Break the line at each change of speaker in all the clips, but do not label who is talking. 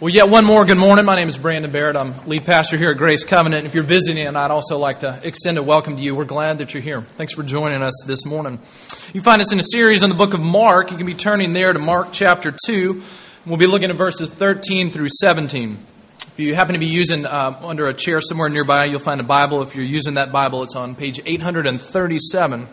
Well, yet one more good morning. My name is Brandon Barrett. I'm lead pastor here at Grace Covenant. If you're visiting, and I'd also like to extend a welcome to you. We're glad that you're here. Thanks for joining us this morning. You find us in a series on the book of Mark. You can be turning there to Mark chapter 2. We'll be looking at verses 13 through 17. If you happen to be using uh, under a chair somewhere nearby, you'll find a Bible. If you're using that Bible, it's on page 837.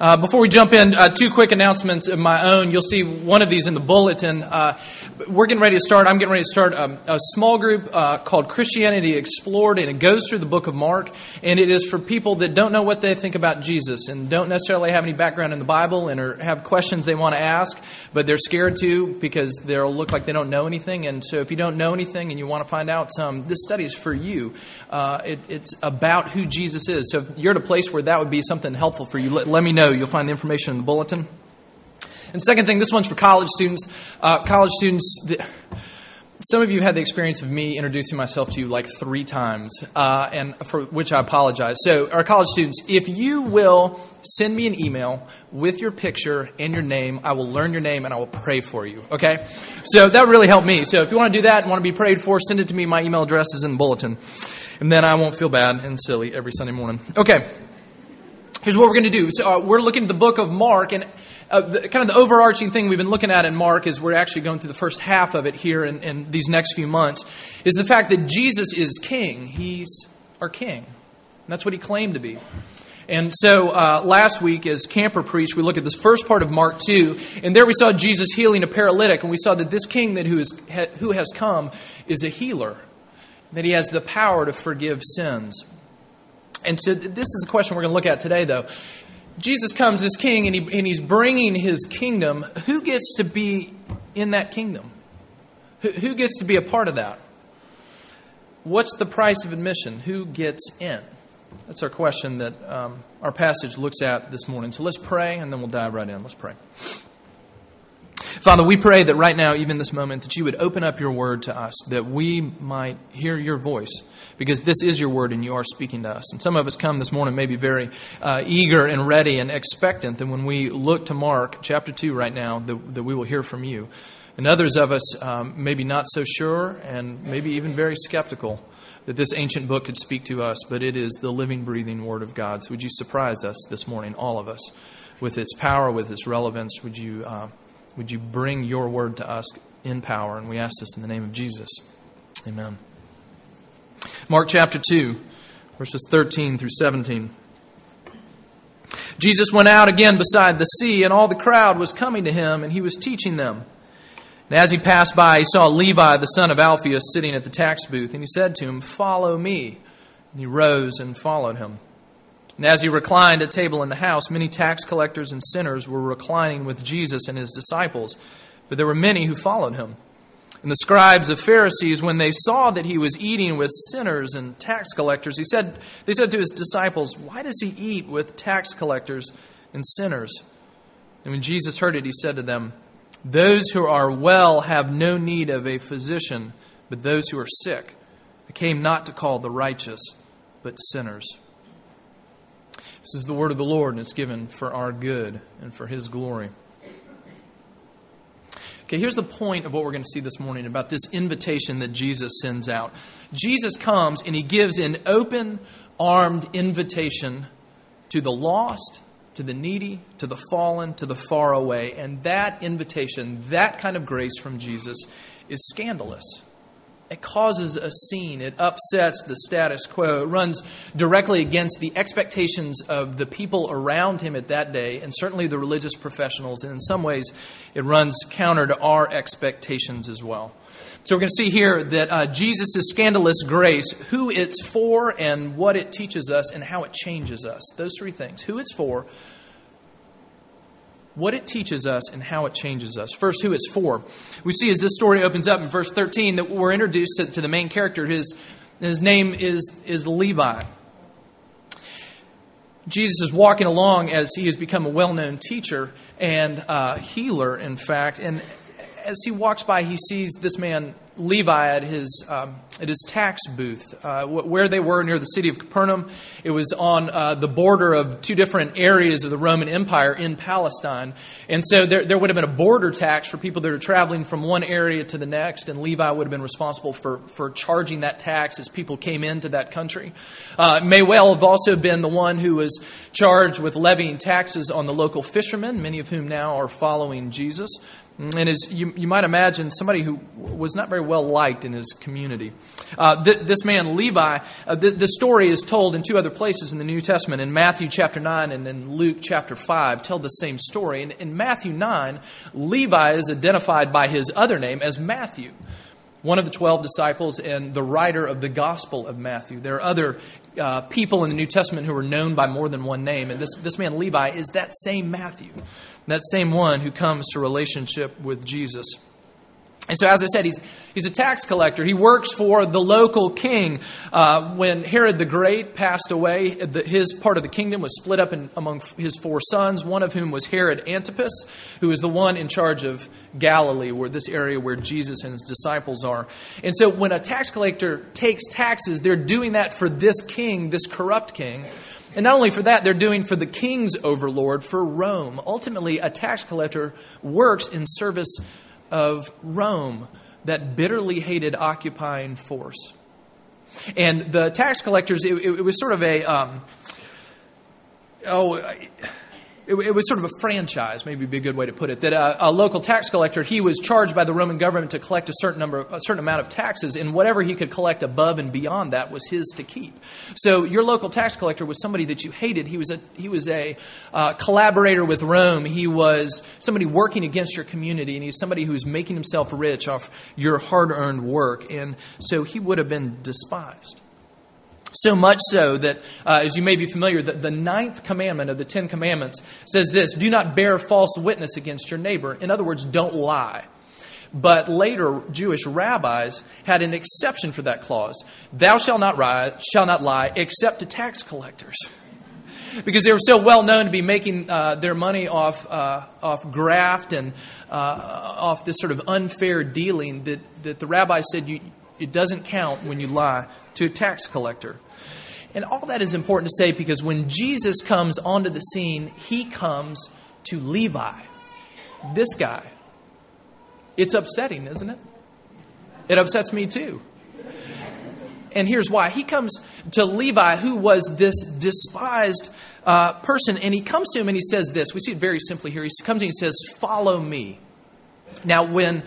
Uh, before we jump in, uh, two quick announcements of my own. You'll see one of these in the bulletin. Uh, we're getting ready to start. I'm getting ready to start a, a small group uh, called Christianity Explored, and it goes through the book of Mark. And it is for people that don't know what they think about Jesus and don't necessarily have any background in the Bible and or have questions they want to ask, but they're scared to because they'll look like they don't know anything. And so, if you don't know anything and you want to find out this study is for you. Uh, it, it's about who Jesus is. So, if you're at a place where that would be something helpful for you, let, let me know. You'll find the information in the bulletin. And second thing, this one's for college students. Uh, college students, the, some of you had the experience of me introducing myself to you like three times, uh, and for which I apologize. So, our college students, if you will send me an email with your picture and your name, I will learn your name and I will pray for you. Okay? So that really helped me. So if you want to do that and want to be prayed for, send it to me. My email address is in the bulletin, and then I won't feel bad and silly every Sunday morning. Okay here's what we're going to do. So, uh, we're looking at the book of Mark, and uh, the, kind of the overarching thing we've been looking at in Mark is we're actually going through the first half of it here in, in these next few months, is the fact that Jesus is king. He's our king. And that's what he claimed to be. And so uh, last week, as Camper preached, we looked at this first part of Mark 2, and there we saw Jesus healing a paralytic, and we saw that this king that who, is, who has come is a healer, that he has the power to forgive sins. And so this is the question we're going to look at today, though. Jesus comes as king and, he, and he's bringing his kingdom. Who gets to be in that kingdom? Who, who gets to be a part of that? What's the price of admission? Who gets in? That's our question that um, our passage looks at this morning. So let's pray and then we'll dive right in. Let's pray. Father, we pray that right now, even this moment, that you would open up your word to us, that we might hear your voice because this is your word and you are speaking to us. And some of us come this morning maybe very uh, eager and ready and expectant that when we look to Mark chapter 2 right now, that, that we will hear from you. And others of us um, maybe not so sure and maybe even very skeptical that this ancient book could speak to us, but it is the living, breathing Word of God. So would you surprise us this morning, all of us, with its power, with its relevance? Would you, uh, would you bring your Word to us in power? And we ask this in the name of Jesus. Amen. Mark chapter 2, verses 13 through 17. Jesus went out again beside the sea, and all the crowd was coming to him, and he was teaching them. And as he passed by, he saw Levi, the son of Alphaeus, sitting at the tax booth, and he said to him, Follow me. And he rose and followed him. And as he reclined at table in the house, many tax collectors and sinners were reclining with Jesus and his disciples, for there were many who followed him. And the scribes of Pharisees, when they saw that he was eating with sinners and tax collectors, he said, they said to his disciples, Why does he eat with tax collectors and sinners? And when Jesus heard it, he said to them, Those who are well have no need of a physician, but those who are sick. I came not to call the righteous, but sinners. This is the word of the Lord, and it's given for our good and for his glory. Okay, here's the point of what we're going to see this morning about this invitation that Jesus sends out. Jesus comes and he gives an open armed invitation to the lost, to the needy, to the fallen, to the far away. And that invitation, that kind of grace from Jesus, is scandalous. It causes a scene. It upsets the status quo. It runs directly against the expectations of the people around him at that day, and certainly the religious professionals. And in some ways, it runs counter to our expectations as well. So we're going to see here that uh, Jesus' scandalous grace, who it's for, and what it teaches us, and how it changes us. Those three things who it's for, what it teaches us and how it changes us. First, who it's for. We see as this story opens up in verse 13 that we're introduced to, to the main character. His, his name is, is Levi. Jesus is walking along as he has become a well known teacher and uh, healer, in fact. And as he walks by, he sees this man Levi at his um, at his tax booth, uh, where they were near the city of Capernaum. It was on uh, the border of two different areas of the Roman Empire in Palestine, and so there there would have been a border tax for people that are traveling from one area to the next, and Levi would have been responsible for for charging that tax as people came into that country. Uh, may well have also been the one who was charged with levying taxes on the local fishermen, many of whom now are following Jesus. And as you, you might imagine, somebody who was not very well liked in his community. Uh, th- this man, Levi, uh, th- the story is told in two other places in the New Testament. In Matthew chapter 9 and in Luke chapter 5, tell the same story. And in Matthew 9, Levi is identified by his other name as Matthew one of the 12 disciples and the writer of the Gospel of Matthew. There are other uh, people in the New Testament who are known by more than one name, and this, this man, Levi, is that same Matthew, that same one who comes to relationship with Jesus. And so, as I said, he's, he's a tax collector. He works for the local king. Uh, when Herod the Great passed away, the, his part of the kingdom was split up in, among his four sons, one of whom was Herod Antipas, who is the one in charge of Galilee, where this area where Jesus and his disciples are. And so, when a tax collector takes taxes, they're doing that for this king, this corrupt king. And not only for that, they're doing for the king's overlord, for Rome. Ultimately, a tax collector works in service of Rome, that bitterly hated occupying force. And the tax collectors, it, it, it was sort of a, um, oh, it, it, was sort of a franchise, maybe be a good way to put it. That a, a, local tax collector, he was charged by the Roman government to collect a certain number, a certain amount of taxes, and whatever he could collect above and beyond that was his to keep. So your local tax collector was somebody that you hated. He was a he was a uh, collaborator with Rome. He was somebody working against your community, and he's somebody who's making himself rich off your hard-earned work, and so he would have been despised. So much so that, uh, as you may be familiar, that the ninth commandment of the Ten Commandments says this do not bear false witness against your neighbor. In other words, don't lie. But later, Jewish rabbis had an exception for that clause. Thou shalt not shall not lie except to tax collectors. Because they were so well known to be making uh, their money off, uh, off graft and uh, off this sort of unfair dealing that, that the rabbis said you, it doesn't count when you lie to a tax collector. And all that is important to say because when Jesus comes onto the scene, he comes to Levi, this guy. It's upsetting, isn't it? It upsets me too. And here's why. He comes to Levi, who was this despised uh, person, and he comes to him and he says this. We see it very simply here. He comes and he says, Follow me. Now, when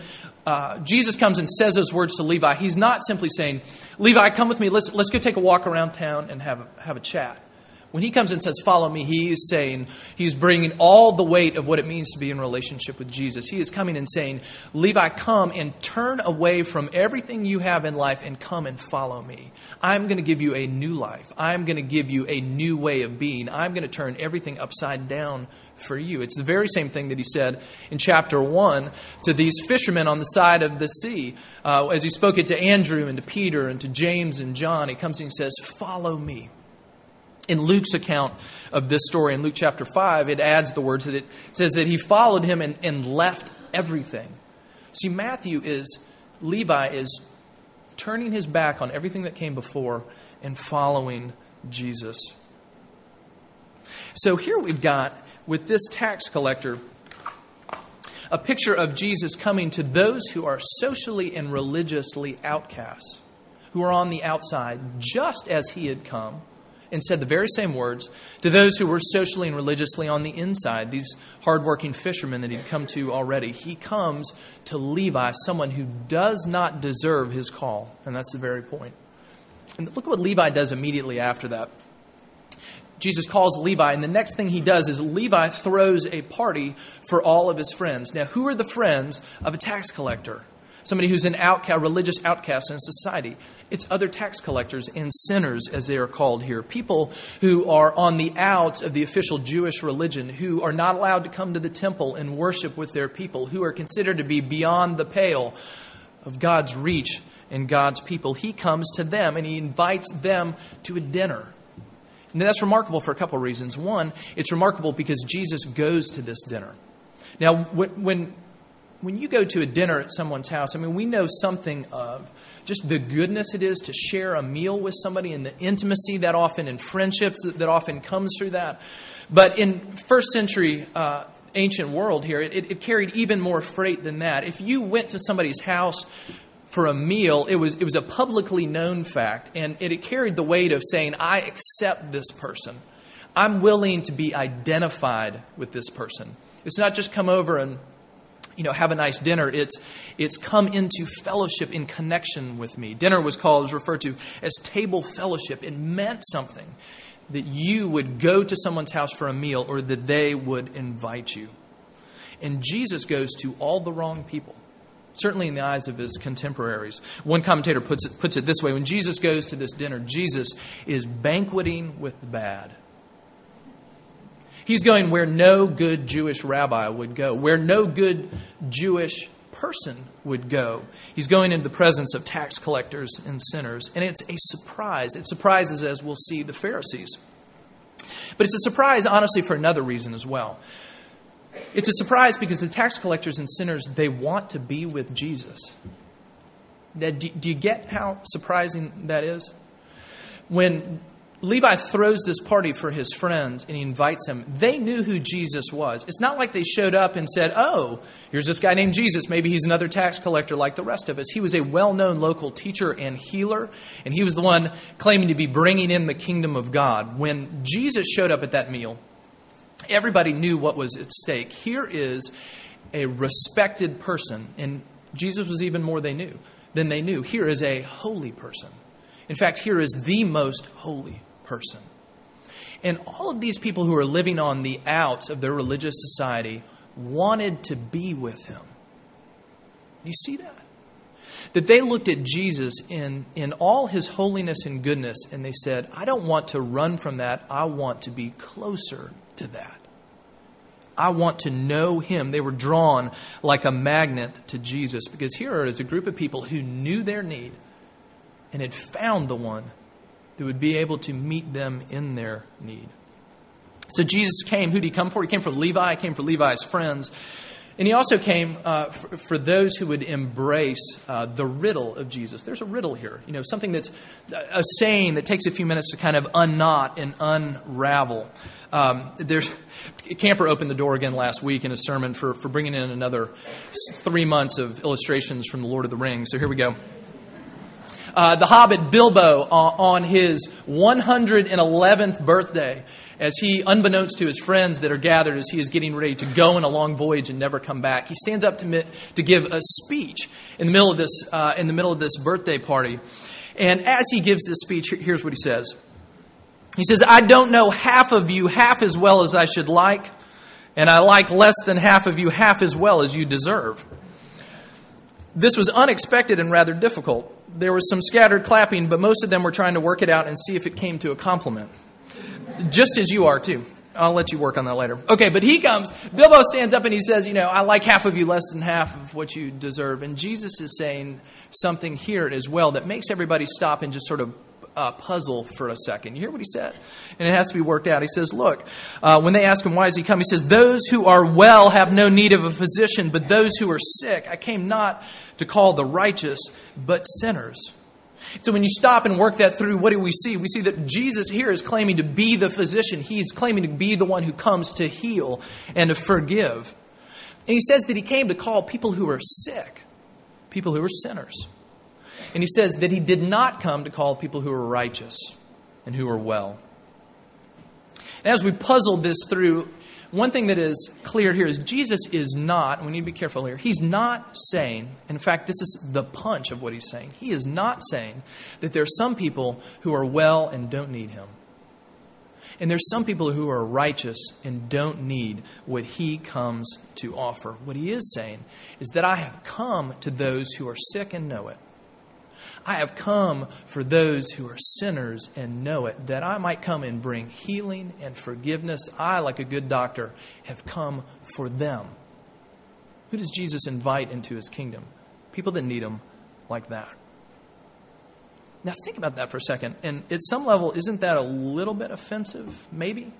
uh, Jesus comes and says those words to Levi, he's not simply saying, Levi, come with me, let's, let's go take a walk around town and have a, have a chat. When he comes and says, Follow me, he is saying, he's bringing all the weight of what it means to be in relationship with Jesus. He is coming and saying, Levi, come and turn away from everything you have in life and come and follow me. I'm going to give you a new life. I'm going to give you a new way of being. I'm going to turn everything upside down for you. It's the very same thing that he said in chapter 1 to these fishermen on the side of the sea. Uh, as he spoke it to Andrew and to Peter and to James and John, he comes and he says, Follow me. In Luke's account of this story, in Luke chapter 5, it adds the words that it says that he followed him and, and left everything. See, Matthew is, Levi is turning his back on everything that came before and following Jesus. So here we've got with this tax collector a picture of Jesus coming to those who are socially and religiously outcasts, who are on the outside, just as he had come and said the very same words to those who were socially and religiously on the inside, these hardworking fishermen that he'd come to already. He comes to Levi, someone who does not deserve his call. And that's the very point. And look at what Levi does immediately after that. Jesus calls Levi, and the next thing he does is Levi throws a party for all of his friends. Now, who are the friends of a tax collector? Somebody who's an outcast, religious outcast in society. It's other tax collectors and sinners, as they are called here. People who are on the outs of the official Jewish religion, who are not allowed to come to the temple and worship with their people, who are considered to be beyond the pale of God's reach and God's people. He comes to them and he invites them to a dinner. That's remarkable for a couple of reasons. One, it's remarkable because Jesus goes to this dinner. Now, when, when you go to a dinner at someone's house, I mean, we know something of just the goodness it is to share a meal with somebody and the intimacy that often and friendships that often comes through that. But in first century uh, ancient world here, it, it carried even more freight than that. If you went to somebody's house for a meal, it was, it was a publicly known fact, and it, carried the weight of saying, I accept this person. I'm willing to be identified with this person. It's not just come over and you know, have a nice dinner. It's, it's come into fellowship in connection with me. Dinner was called, was referred to as table fellowship. It meant something that you would go to someone's house for a meal or that they would invite you. And Jesus goes to all the wrong people, certainly in the eyes of his contemporaries. One commentator puts it, puts it this way when Jesus goes to this dinner, Jesus is banqueting with the bad. He's going where no good Jewish rabbi would go, where no good Jewish person would go. He's going into the presence of tax collectors and sinners. And it's a surprise. It surprises, as we'll see, the Pharisees. But it's a surprise, honestly, for another reason as well. It's a surprise because the tax collectors and sinners, they want to be with Jesus. Now, do, do you get how surprising that is? When Levi throws this party for his friends and he invites them. They knew who Jesus was. It's not like they showed up and said, Oh, here's this guy named Jesus. Maybe he's another tax collector like the rest of us. He was a well known local teacher and healer, and he was the one claiming to be bringing in the kingdom of God. When Jesus showed up at that meal, everybody knew what was at stake. Here is a respected person, and Jesus was even more they knew than they knew. Here is a holy person. In fact, here is the most holy person. And all of these people who are living on the outs of their religious society wanted to be with him. You see that? That they looked at Jesus in, in all his holiness and goodness and they said, I don't want to run from that. I want to be closer to that. I want to know him. They were drawn like a magnet to Jesus because here is a group of people who knew their need and had found the one that would be able to meet them in their need. So Jesus came. Who did he come for? He came for Levi. He came for Levi's friends. And he also came uh, for, for, those who would embrace uh, the riddle of Jesus. There's a riddle here, you know, something that's a saying that takes a few minutes to kind of unknot and unravel. Um, there's Camper opened the door again last week in a sermon for, for bringing in another three months of illustrations from the Lord of the Rings. So here we go. Uh, the hobbit Bilbo on his 111th birthday, as he, unbeknownst to his friends that are gathered as he is getting ready to go on a long voyage and never come back, he stands up to, to give a speech in the middle of this, uh, in the middle of this birthday party. And as he gives this speech, here's what he says. He says, I don't know half of you half as well as I should like, and I like less than half of you half as well as you deserve. This was unexpected and rather difficult there was some scattered clapping, but most of them were trying to work it out and see if it came to a compliment. Just as you are, too. I'll let you work on that later. Okay, but he comes. Bilbo stands up and he says, You know, I like half of you less than half of what you deserve. And Jesus is saying something here as well that makes everybody stop and just sort of uh, puzzle for a second. You hear what he said? And it has to be worked out. He says, Look, uh, when they ask him, Why does he come? He says, Those who are well have no need of a physician, but those who are sick. I came not to call the righteous, but sinners. So when you stop and work that through, what do we see? We see that Jesus here is claiming to be the physician. He's claiming to be the one who comes to heal and to forgive. And he says that he came to call people who are sick, people who are sinners. And he says that he did not come to call people who are righteous and who are well. And as we puzzled this through, one thing that is clear here is Jesus is not, we need to be careful here, he's not saying, in fact, this is the punch of what he's saying. He is not saying that there are some people who are well and don't need him. And there's some people who are righteous and don't need what he comes to offer. What he is saying is that I have come to those who are sick and know it. I have come for those who are sinners and know it, that I might come and bring healing and forgiveness. I, like a good doctor, have come for them. Who does Jesus invite into his kingdom? People that need him like that. Now, think about that for a second. And at some level, isn't that a little bit offensive? Maybe.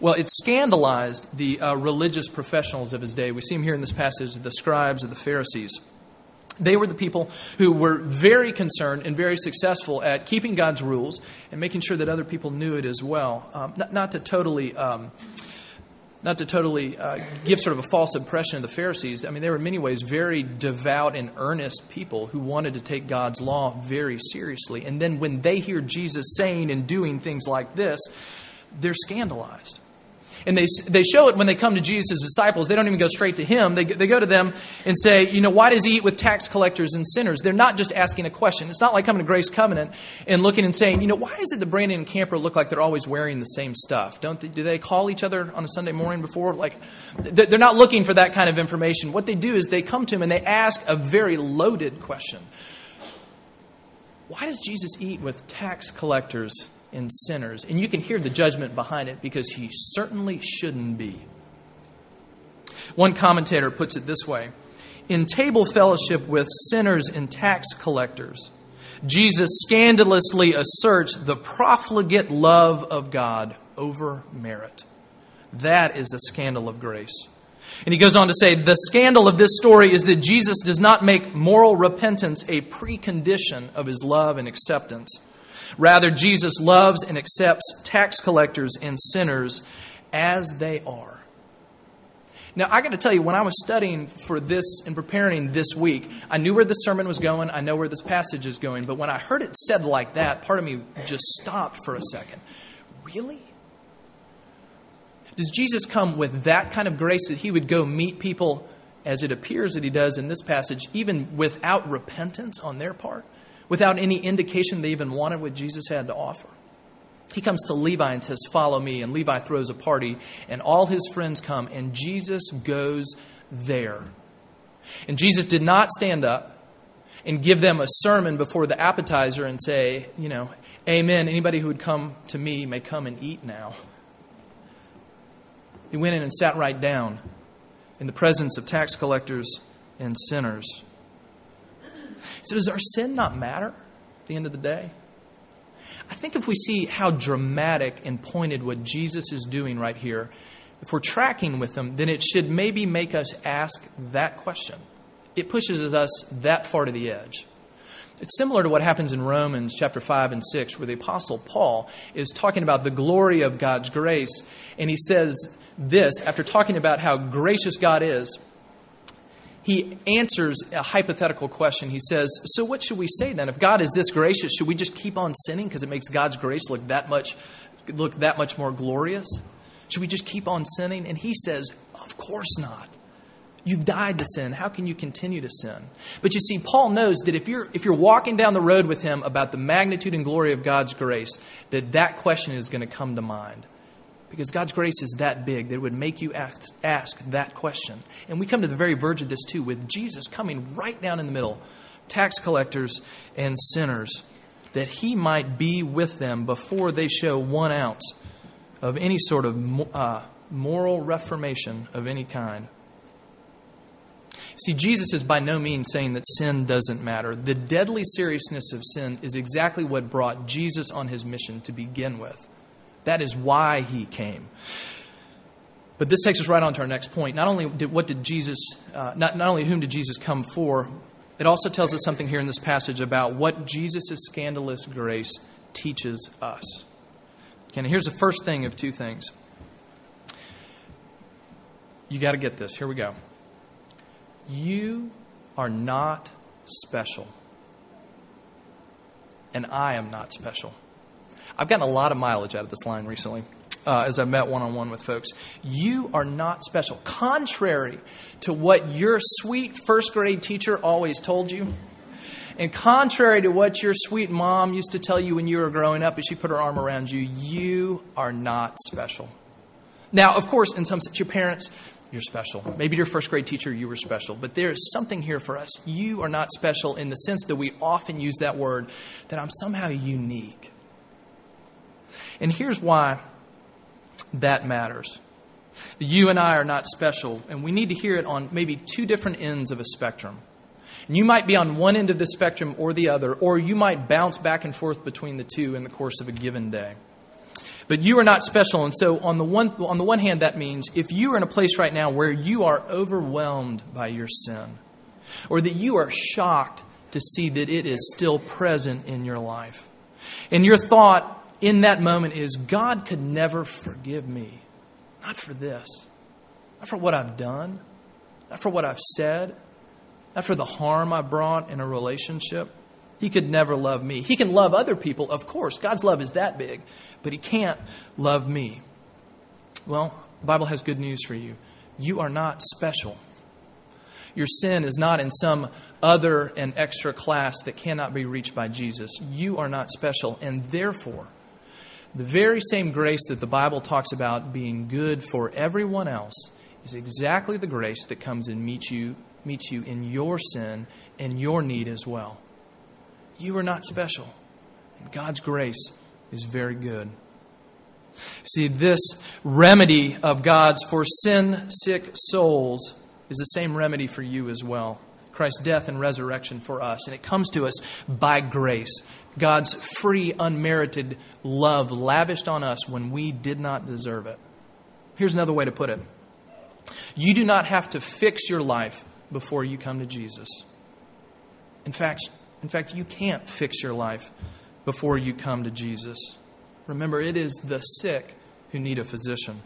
Well, it scandalized the uh, religious professionals of his day. We see him here in this passage the scribes of the Pharisees. They were the people who were very concerned and very successful at keeping God's rules and making sure that other people knew it as well. Um, not, not, to totally. Um, not to totally uh, give sort of a false impression of the Pharisees, I mean, they were in many ways very devout and earnest people who wanted to take God's law very seriously. And then when they hear Jesus saying and doing things like this, they're scandalized. And they, they show it when they come to Jesus' disciples. They don't even go straight to him. They, they go to them and say, you know, why does he eat with tax collectors and sinners? They're not just asking a question. It's not like coming to Grace Covenant and looking and saying, you know, why is it that Brandon and Camper look like they're always wearing the same stuff? Don't they, do they call each other on a Sunday morning before? Like, they're not looking for that kind of information. What they do is they come to him and they ask a very loaded question. Why does Jesus eat with tax collectors and sinners. And you can hear the judgment behind it because he certainly shouldn't be. One commentator puts it this way In table fellowship with sinners and tax collectors, Jesus scandalously asserts the profligate love of God over merit. That is the scandal of grace. And he goes on to say the scandal of this story is that Jesus does not make moral repentance a precondition of his love and acceptance. Rather, Jesus loves and accepts tax collectors and sinners as they are. Now, I got to tell you, when I was studying for this and preparing this week, I knew where the sermon was going. I know where this passage is going. But when I heard it said like that, part of me just stopped for a second. Really? Does Jesus come with that kind of grace that he would go meet people, as it appears that he does in this passage, even without repentance on their part? Without any indication they even wanted what Jesus had to offer. He comes to Levi and says, Follow me. And Levi throws a party, and all his friends come, and Jesus goes there. And Jesus did not stand up and give them a sermon before the appetizer and say, You know, Amen. Anybody who would come to me may come and eat now. He went in and sat right down in the presence of tax collectors and sinners. So, does our sin not matter at the end of the day? I think if we see how dramatic and pointed what Jesus is doing right here, if we're tracking with him, then it should maybe make us ask that question. It pushes us that far to the edge. It's similar to what happens in Romans chapter 5 and 6, where the Apostle Paul is talking about the glory of God's grace. And he says this after talking about how gracious God is he answers a hypothetical question. He says, So what should we say then? If God is this gracious, should we just keep on sinning because it makes God's grace look that much look that much more glorious? Should we just keep on sinning? And he says, Of course not. You've died to sin. How can you continue to sin? But you see, Paul knows that if you're, if you're walking down the road with him about the magnitude and glory of God's grace, that that question is going to come to mind. Because God's grace is that big that it would make you ask, ask that question. And we come to the very verge of this too, with Jesus coming right down in the middle, tax collectors and sinners, that he might be with them before they show one ounce of any sort of uh, moral reformation of any kind. See, Jesus is by no means saying that sin doesn't matter. The deadly seriousness of sin is exactly what brought Jesus on his mission to begin with. That is why he came. But this takes us right on to our next point. Not only did what did Jesus, uh, not, not only whom did Jesus come for, it also tells us something here in this passage about what Jesus' scandalous grace teaches us. Okay, here's the first thing of two things. You got to get this. Here we go. You are not special. And I am not special. I've gotten a lot of mileage out of this line recently. Uh, as I've met one on one with folks. You are not special. Contrary to what your sweet first grade teacher always told you, and contrary to what your sweet mom used to tell you when you were growing up as she put her arm around you, you are not special. Now, of course, in some sense, your parents, you're special. Maybe your first grade teacher, you were special. But there's something here for us. You are not special in the sense that we often use that word, that I'm somehow unique. And here's why that matters. You and I are not special, and we need to hear it on maybe two different ends of a spectrum. And you might be on one end of the spectrum or the other, or you might bounce back and forth between the two in the course of a given day. But you are not special. And so, on the, one, on the one hand, that means if you are in a place right now where you are overwhelmed by your sin, or that you are shocked to see that it is still present in your life, and your thought in that moment is, God could never forgive me. Not for this. Not for what I've done. Not for what I've said. Not for the harm I brought in a relationship. He could never love me. He can love other people, of course. God's love is that big, but He can't love me. Well, the Bible has good news for you. You are not special. Your sin is not in some other and extra class that cannot be reached by Jesus. You are not special, and therefore, the very same grace that the Bible talks about being good for everyone else is exactly the grace that comes and meets you, meets you in your sin and your need as well. You are not special. And God's grace is very good. See, this remedy of God's for sin sick souls is the same remedy for you as well. Christ's death and resurrection for us. And it comes to us by grace. God's free, unmerited love lavished on us when we did not deserve it. Here's another way to put it you do not have to fix your life before you come to Jesus. In fact, in fact, you can't fix your life before you come to Jesus. Remember, it is the sick who need a physician.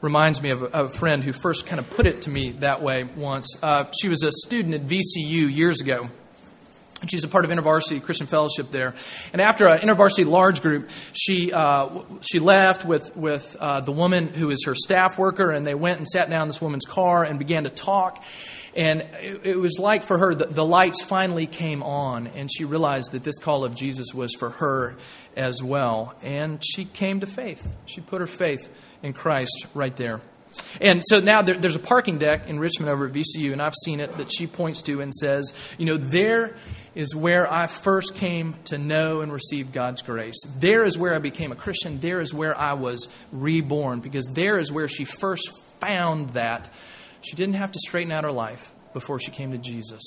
Reminds me of a, friend who first kind of put it to me that way once. Uh, she was a student at VCU years ago. She's a part of InterVarsity Christian Fellowship there. And after an InterVarsity large group, she, uh, she left with, with uh, the woman who is her staff worker, and they went and sat down in this woman's car and began to talk. And it, it was like for her, the, the lights finally came on, and she realized that this call of Jesus was for her as well. And she came to faith. She put her faith in Christ right there. And so now there, there's a parking deck in Richmond over at VCU, and I've seen it that she points to and says, you know, there is where I first came to know and receive God's grace. There is where I became a Christian. There is where I was reborn, because there is where she first found that she didn't have to straighten out her life before she came to Jesus.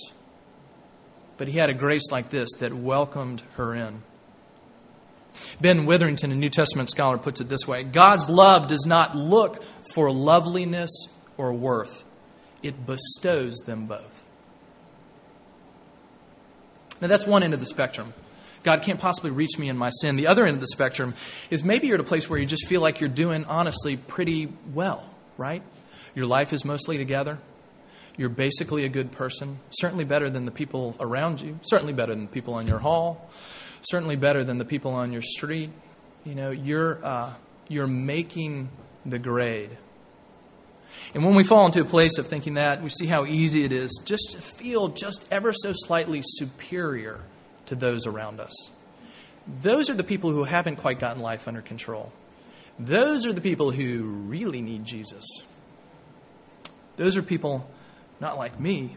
But he had a grace like this that welcomed her in. Ben Witherington, a New Testament scholar, puts it this way God's love does not look for loveliness or worth, it bestows them both. Now, that's one end of the spectrum. God can't possibly reach me in my sin. The other end of the spectrum is maybe you're at a place where you just feel like you're doing, honestly, pretty well, right? Your life is mostly together. You're basically a good person, certainly better than the people around you, certainly better than the people in your hall, certainly better than the people on your street. You know, you're, uh, you're making the grade. And when we fall into a place of thinking that, we see how easy it is just to feel just ever so slightly superior to those around us. Those are the people who haven't quite gotten life under control. Those are the people who really need Jesus. Those are people not like me.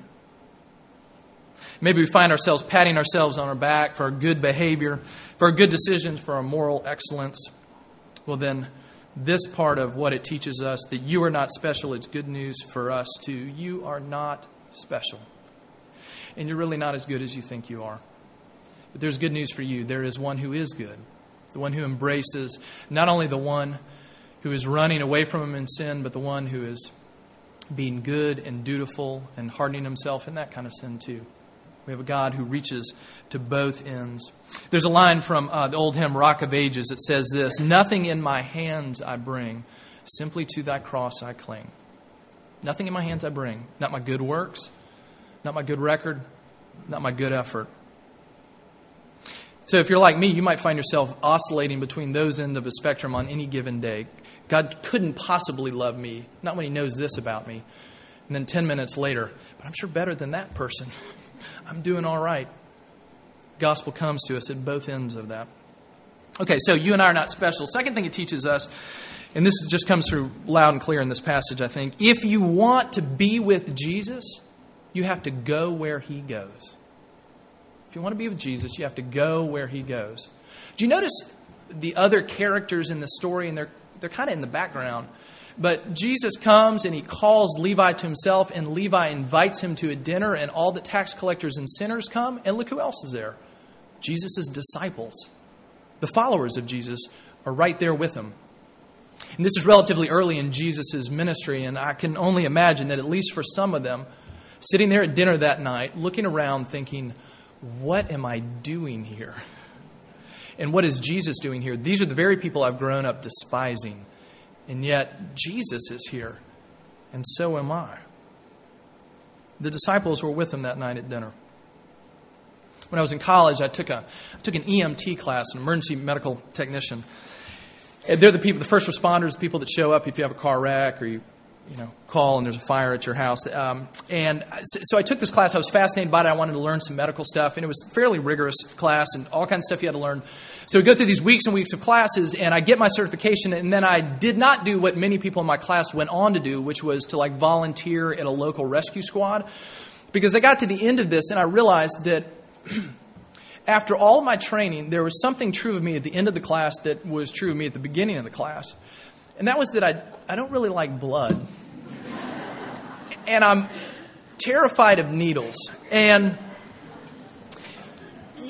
Maybe we find ourselves patting ourselves on our back for our good behavior, for our good decisions, for our moral excellence. Well, then, this part of what it teaches us that you are not special, it's good news for us too. You are not special. And you're really not as good as you think you are. But there's good news for you. There is one who is good, the one who embraces not only the one who is running away from him in sin, but the one who is being good and dutiful and hardening himself in that kind of sin too. We have a God who reaches to both ends. There's a line from uh, the old hymn, Rock of Ages, that says this Nothing in my hands I bring, simply to thy cross I cling. Nothing in my hands I bring. Not my good works, not my good record, not my good effort. So if you're like me, you might find yourself oscillating between those ends of a spectrum on any given day. God couldn't possibly love me, not when He knows this about me. And then 10 minutes later, but I'm sure better than that person. I'm doing all right. Gospel comes to us at both ends of that. Okay, so you and I are not special. Second thing it teaches us, and this just comes through loud and clear in this passage, I think. If you want to be with Jesus, you have to go where he goes. If you want to be with Jesus, you have to go where he goes. Do you notice the other characters in the story, and they're they're kind of in the background. But Jesus comes and he calls Levi to himself, and Levi invites him to a dinner, and all the tax collectors and sinners come, and look who else is there Jesus' disciples. The followers of Jesus are right there with him. And this is relatively early in Jesus' ministry, and I can only imagine that at least for some of them, sitting there at dinner that night, looking around, thinking, What am I doing here? And what is Jesus doing here? These are the very people I've grown up despising. And yet, Jesus is here, and so am I. The disciples were with him that night at dinner. When I was in college, I took, a, I took an EMT class, an emergency medical technician. And they're the people, the first responders, the people that show up if you have a car wreck or you you know, call and there's a fire at your house. Um, and so I took this class. I was fascinated by it. I wanted to learn some medical stuff, and it was a fairly rigorous class and all kinds of stuff you had to learn. So we go through these weeks and weeks of classes, and I get my certification, and then I did not do what many people in my class went on to do, which was to like volunteer at a local rescue squad, because I got to the end of this and I realized that. after all my training, there was something true of me at the end of the class that was true of me at the beginning of the class. And that was that I, I don't really like blood. and I'm terrified of needles. And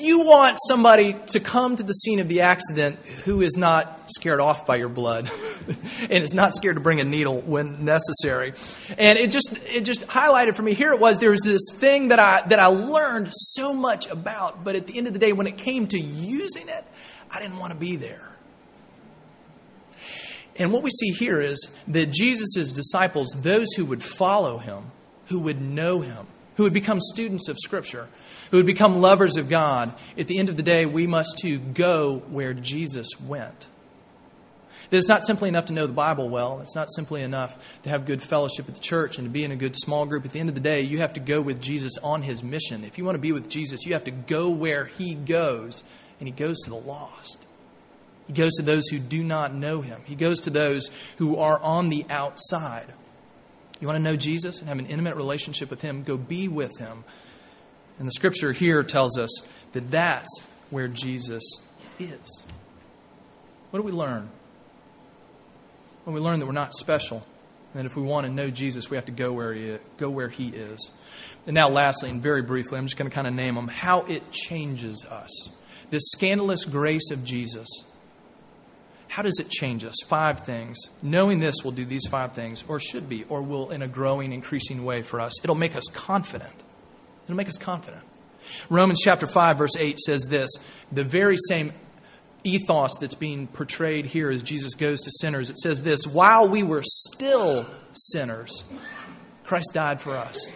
you want somebody to come to the scene of the accident who is not scared off by your blood and is not scared to bring a needle when necessary. And it just it just highlighted for me here it was there was this thing that I that I learned so much about, but at the end of the day when it came to using it, I didn't want to be there. And what we see here is that Jesus' disciples, those who would follow him, who would know him, who would become students of Scripture, who would become lovers of God, at the end of the day, we must too go where Jesus went. That it's not simply enough to know the Bible well. It's not simply enough to have good fellowship at the church and to be in a good small group. At the end of the day, you have to go with Jesus on his mission. If you want to be with Jesus, you have to go where he goes, and he goes to the lost. He goes to those who do not know him. He goes to those who are on the outside. You want to know Jesus and have an intimate relationship with him? Go be with him. And the scripture here tells us that that's where Jesus is. What do we learn? Well, we learn that we're not special. And that if we want to know Jesus, we have to go where he is, go where he is. And now, lastly, and very briefly, I'm just going to kind of name them how it changes us. This scandalous grace of Jesus how does it change us? Five things. Knowing this will do these five things, or should be, or will in a growing, increasing way for us. It'll make us confident. It'll make us confident. Romans chapter 5, verse 8 says this the very same ethos that's being portrayed here as Jesus goes to sinners. It says this while we were still sinners, Christ died for us.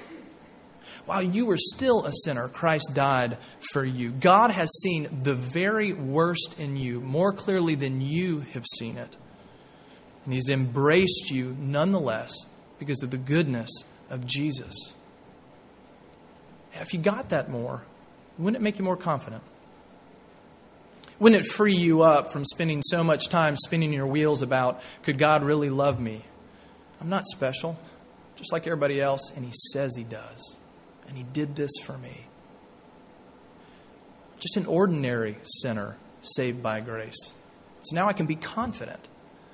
While you were still a sinner, Christ died for you. God has seen the very worst in you more clearly than you have seen it. And He's embraced you nonetheless because of the goodness of Jesus. if you got that more, wouldn't it make you more confident? Wouldn't it free you up from spending so much time spinning your wheels about, could God really love me? I'm not special, just like everybody else, and He says He does and He did this for me. Just an ordinary sinner saved by grace. So now I can be confident.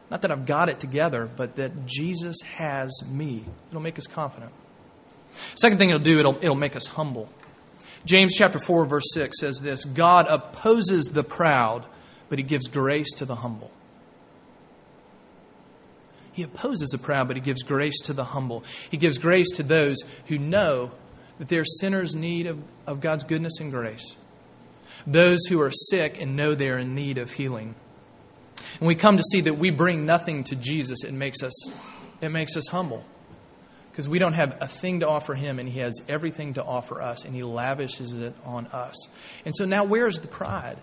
Not that I've got it together, but that Jesus has me. It'll make us confident. Second thing it'll do, it'll, it'll make us humble. James chapter 4, verse 6 says this God opposes the proud, but he gives grace to the humble. He opposes the proud, but he gives grace to the humble. He gives grace to those who know that they're sinners in need of, of God's goodness and grace. Those who are sick and know they're in need of healing. And we come to see that we bring nothing to Jesus, it makes us, it makes us humble. Because we don't have a thing to offer him, and he has everything to offer us, and he lavishes it on us. And so now, where's the pride?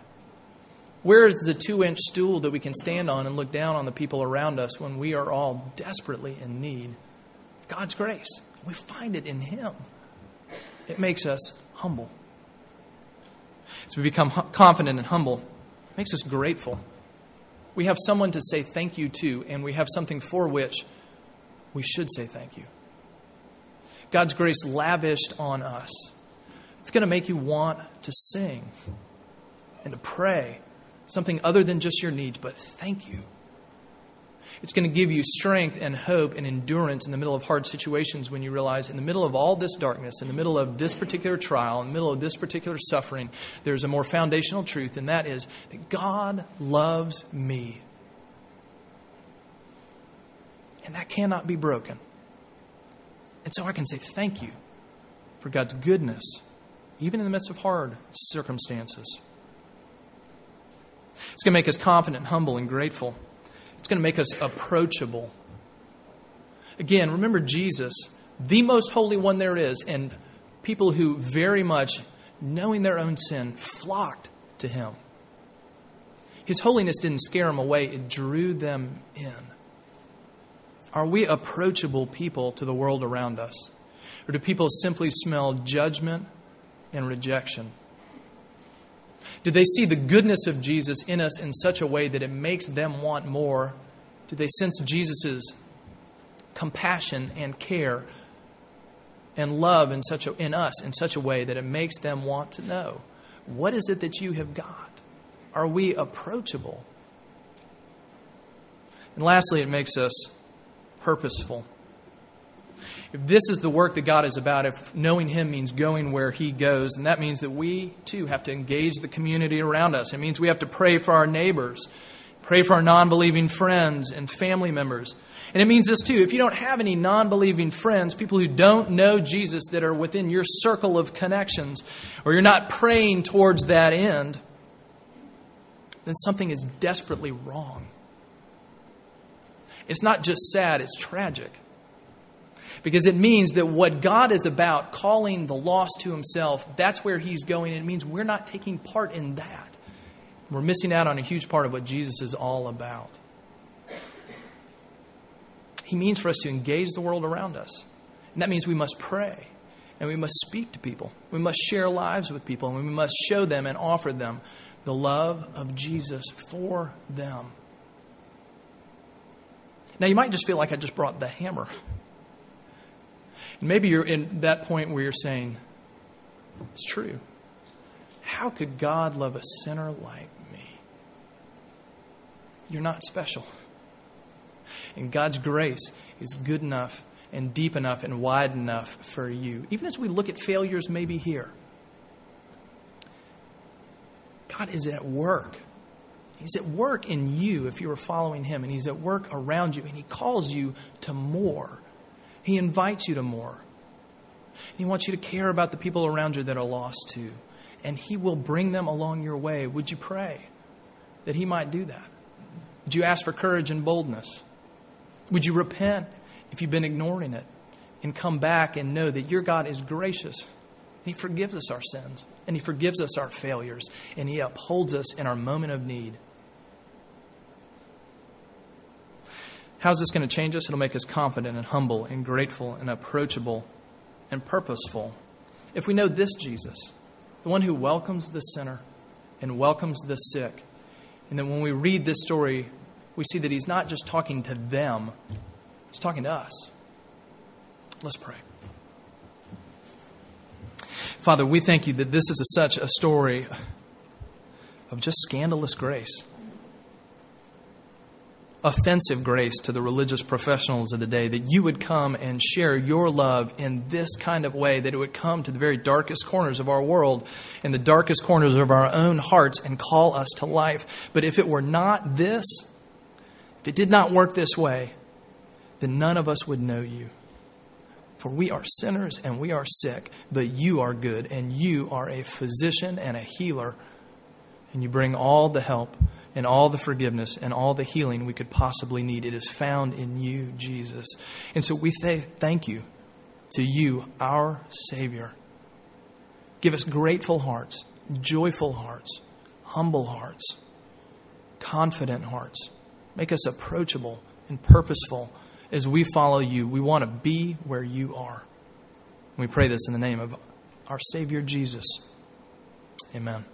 Where is the two inch stool that we can stand on and look down on the people around us when we are all desperately in need? God's grace. We find it in Him it makes us humble. As we become confident and humble, it makes us grateful. We have someone to say thank you to, and we have something for which we should say thank you. God's grace lavished on us. It's going to make you want to sing and to pray something other than just your needs, but thank you. It's going to give you strength and hope and endurance in the middle of hard situations when you realize, in the middle of all this darkness, in the middle of this particular trial, in the middle of this particular suffering, there's a more foundational truth, and that is that God loves me And that cannot be broken. And so I can say thank you for God's goodness, even in the midst of hard circumstances. It's going to make us confident, humble, and grateful. It's going to make us approachable. Again, remember Jesus, the most holy one there is, and people who very much, knowing their own sin, flocked to him. His holiness didn't scare them away, it drew them in. Are we approachable people to the world around us? Or do people simply smell judgment and rejection? Do they see the goodness of Jesus in us in such a way that it makes them want more? Do they sense Jesus' compassion and care and love in, such a, in us in such a way that it makes them want to know what is it that you have got? Are we approachable? And lastly, it makes us purposeful. If this is the work that God is about, if knowing Him means going where He goes, then that means that we too have to engage the community around us. It means we have to pray for our neighbors, pray for our non believing friends and family members. And it means this too if you don't have any non believing friends, people who don't know Jesus that are within your circle of connections, or you're not praying towards that end, then something is desperately wrong. It's not just sad, it's tragic. Because it means that what God is about, calling the lost to Himself, that's where He's going. It means we're not taking part in that. We're missing out on a huge part of what Jesus is all about. He means for us to engage the world around us. And that means we must pray and we must speak to people. We must share lives with people and we must show them and offer them the love of Jesus for them. Now, you might just feel like I just brought the hammer. Maybe you're in that point where you're saying, it's true. How could God love a sinner like me? You're not special. And God's grace is good enough and deep enough and wide enough for you. Even as we look at failures maybe here, God is at work. He's at work in you if you are following Him, and He's at work around you, and He calls you to more. He invites you to more. He wants you to care about the people around you that are lost too. And He will bring them along your way. Would you pray that He might do that? Would you ask for courage and boldness? Would you repent if you've been ignoring it and come back and know that your God is gracious? He forgives us our sins and He forgives us our failures and He upholds us in our moment of need. How's this going to change us? It'll make us confident and humble and grateful and approachable and purposeful. If we know this Jesus, the one who welcomes the sinner and welcomes the sick, and then when we read this story, we see that he's not just talking to them, he's talking to us. Let's pray. Father, we thank you that this is a, such a story of just scandalous grace offensive grace to the religious professionals of the day that you would come and share your love in this kind of way, that it would come to the very darkest corners of our world, and the darkest corners of our own hearts, and call us to life. But if it were not this, if it did not work this way, then none of us would know you. For we are sinners and we are sick, but you are good, and you are a physician and a healer, and you bring all the help and all the forgiveness and all the healing we could possibly need. It is found in you, Jesus. And so we th- thank you to you, our Savior. Give us grateful hearts, joyful hearts, humble hearts, confident hearts. Make us approachable and purposeful as we follow you. We want to be where you are. We pray this in the name of our Savior Jesus. Amen.